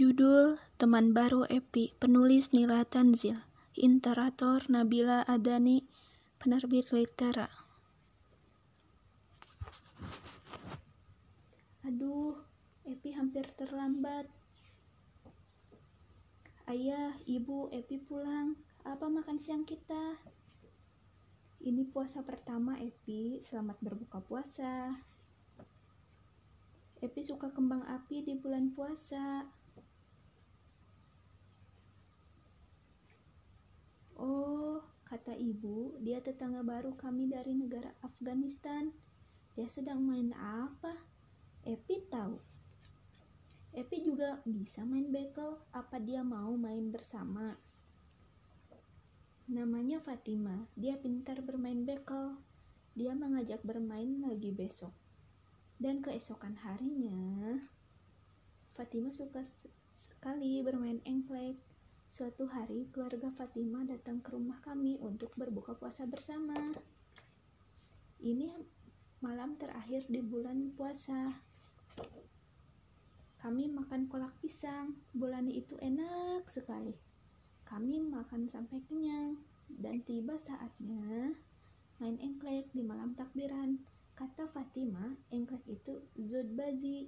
Judul Teman Baru Epi Penulis Nila Tanzil Interator Nabila Adani Penerbit Litera Aduh, Epi hampir terlambat. Ayah, ibu, Epi pulang. Apa makan siang kita? Ini puasa pertama Epi, selamat berbuka puasa. Epi suka kembang api di bulan puasa. Oh, kata ibu, dia tetangga baru kami dari negara Afghanistan. Dia sedang main apa? Epi tahu. Epi juga bisa main bekel. Apa dia mau main bersama? Namanya Fatima. Dia pintar bermain bekel. Dia mengajak bermain lagi besok. Dan keesokan harinya, Fatima suka sekali bermain engklek. Suatu hari, keluarga Fatima datang ke rumah kami untuk berbuka puasa bersama. Ini malam terakhir di bulan puasa. Kami makan kolak pisang. Bulan itu enak sekali. Kami makan sampai kenyang. Dan tiba saatnya main engklek di malam takbiran. Kata Fatima, engklek itu zudbazi,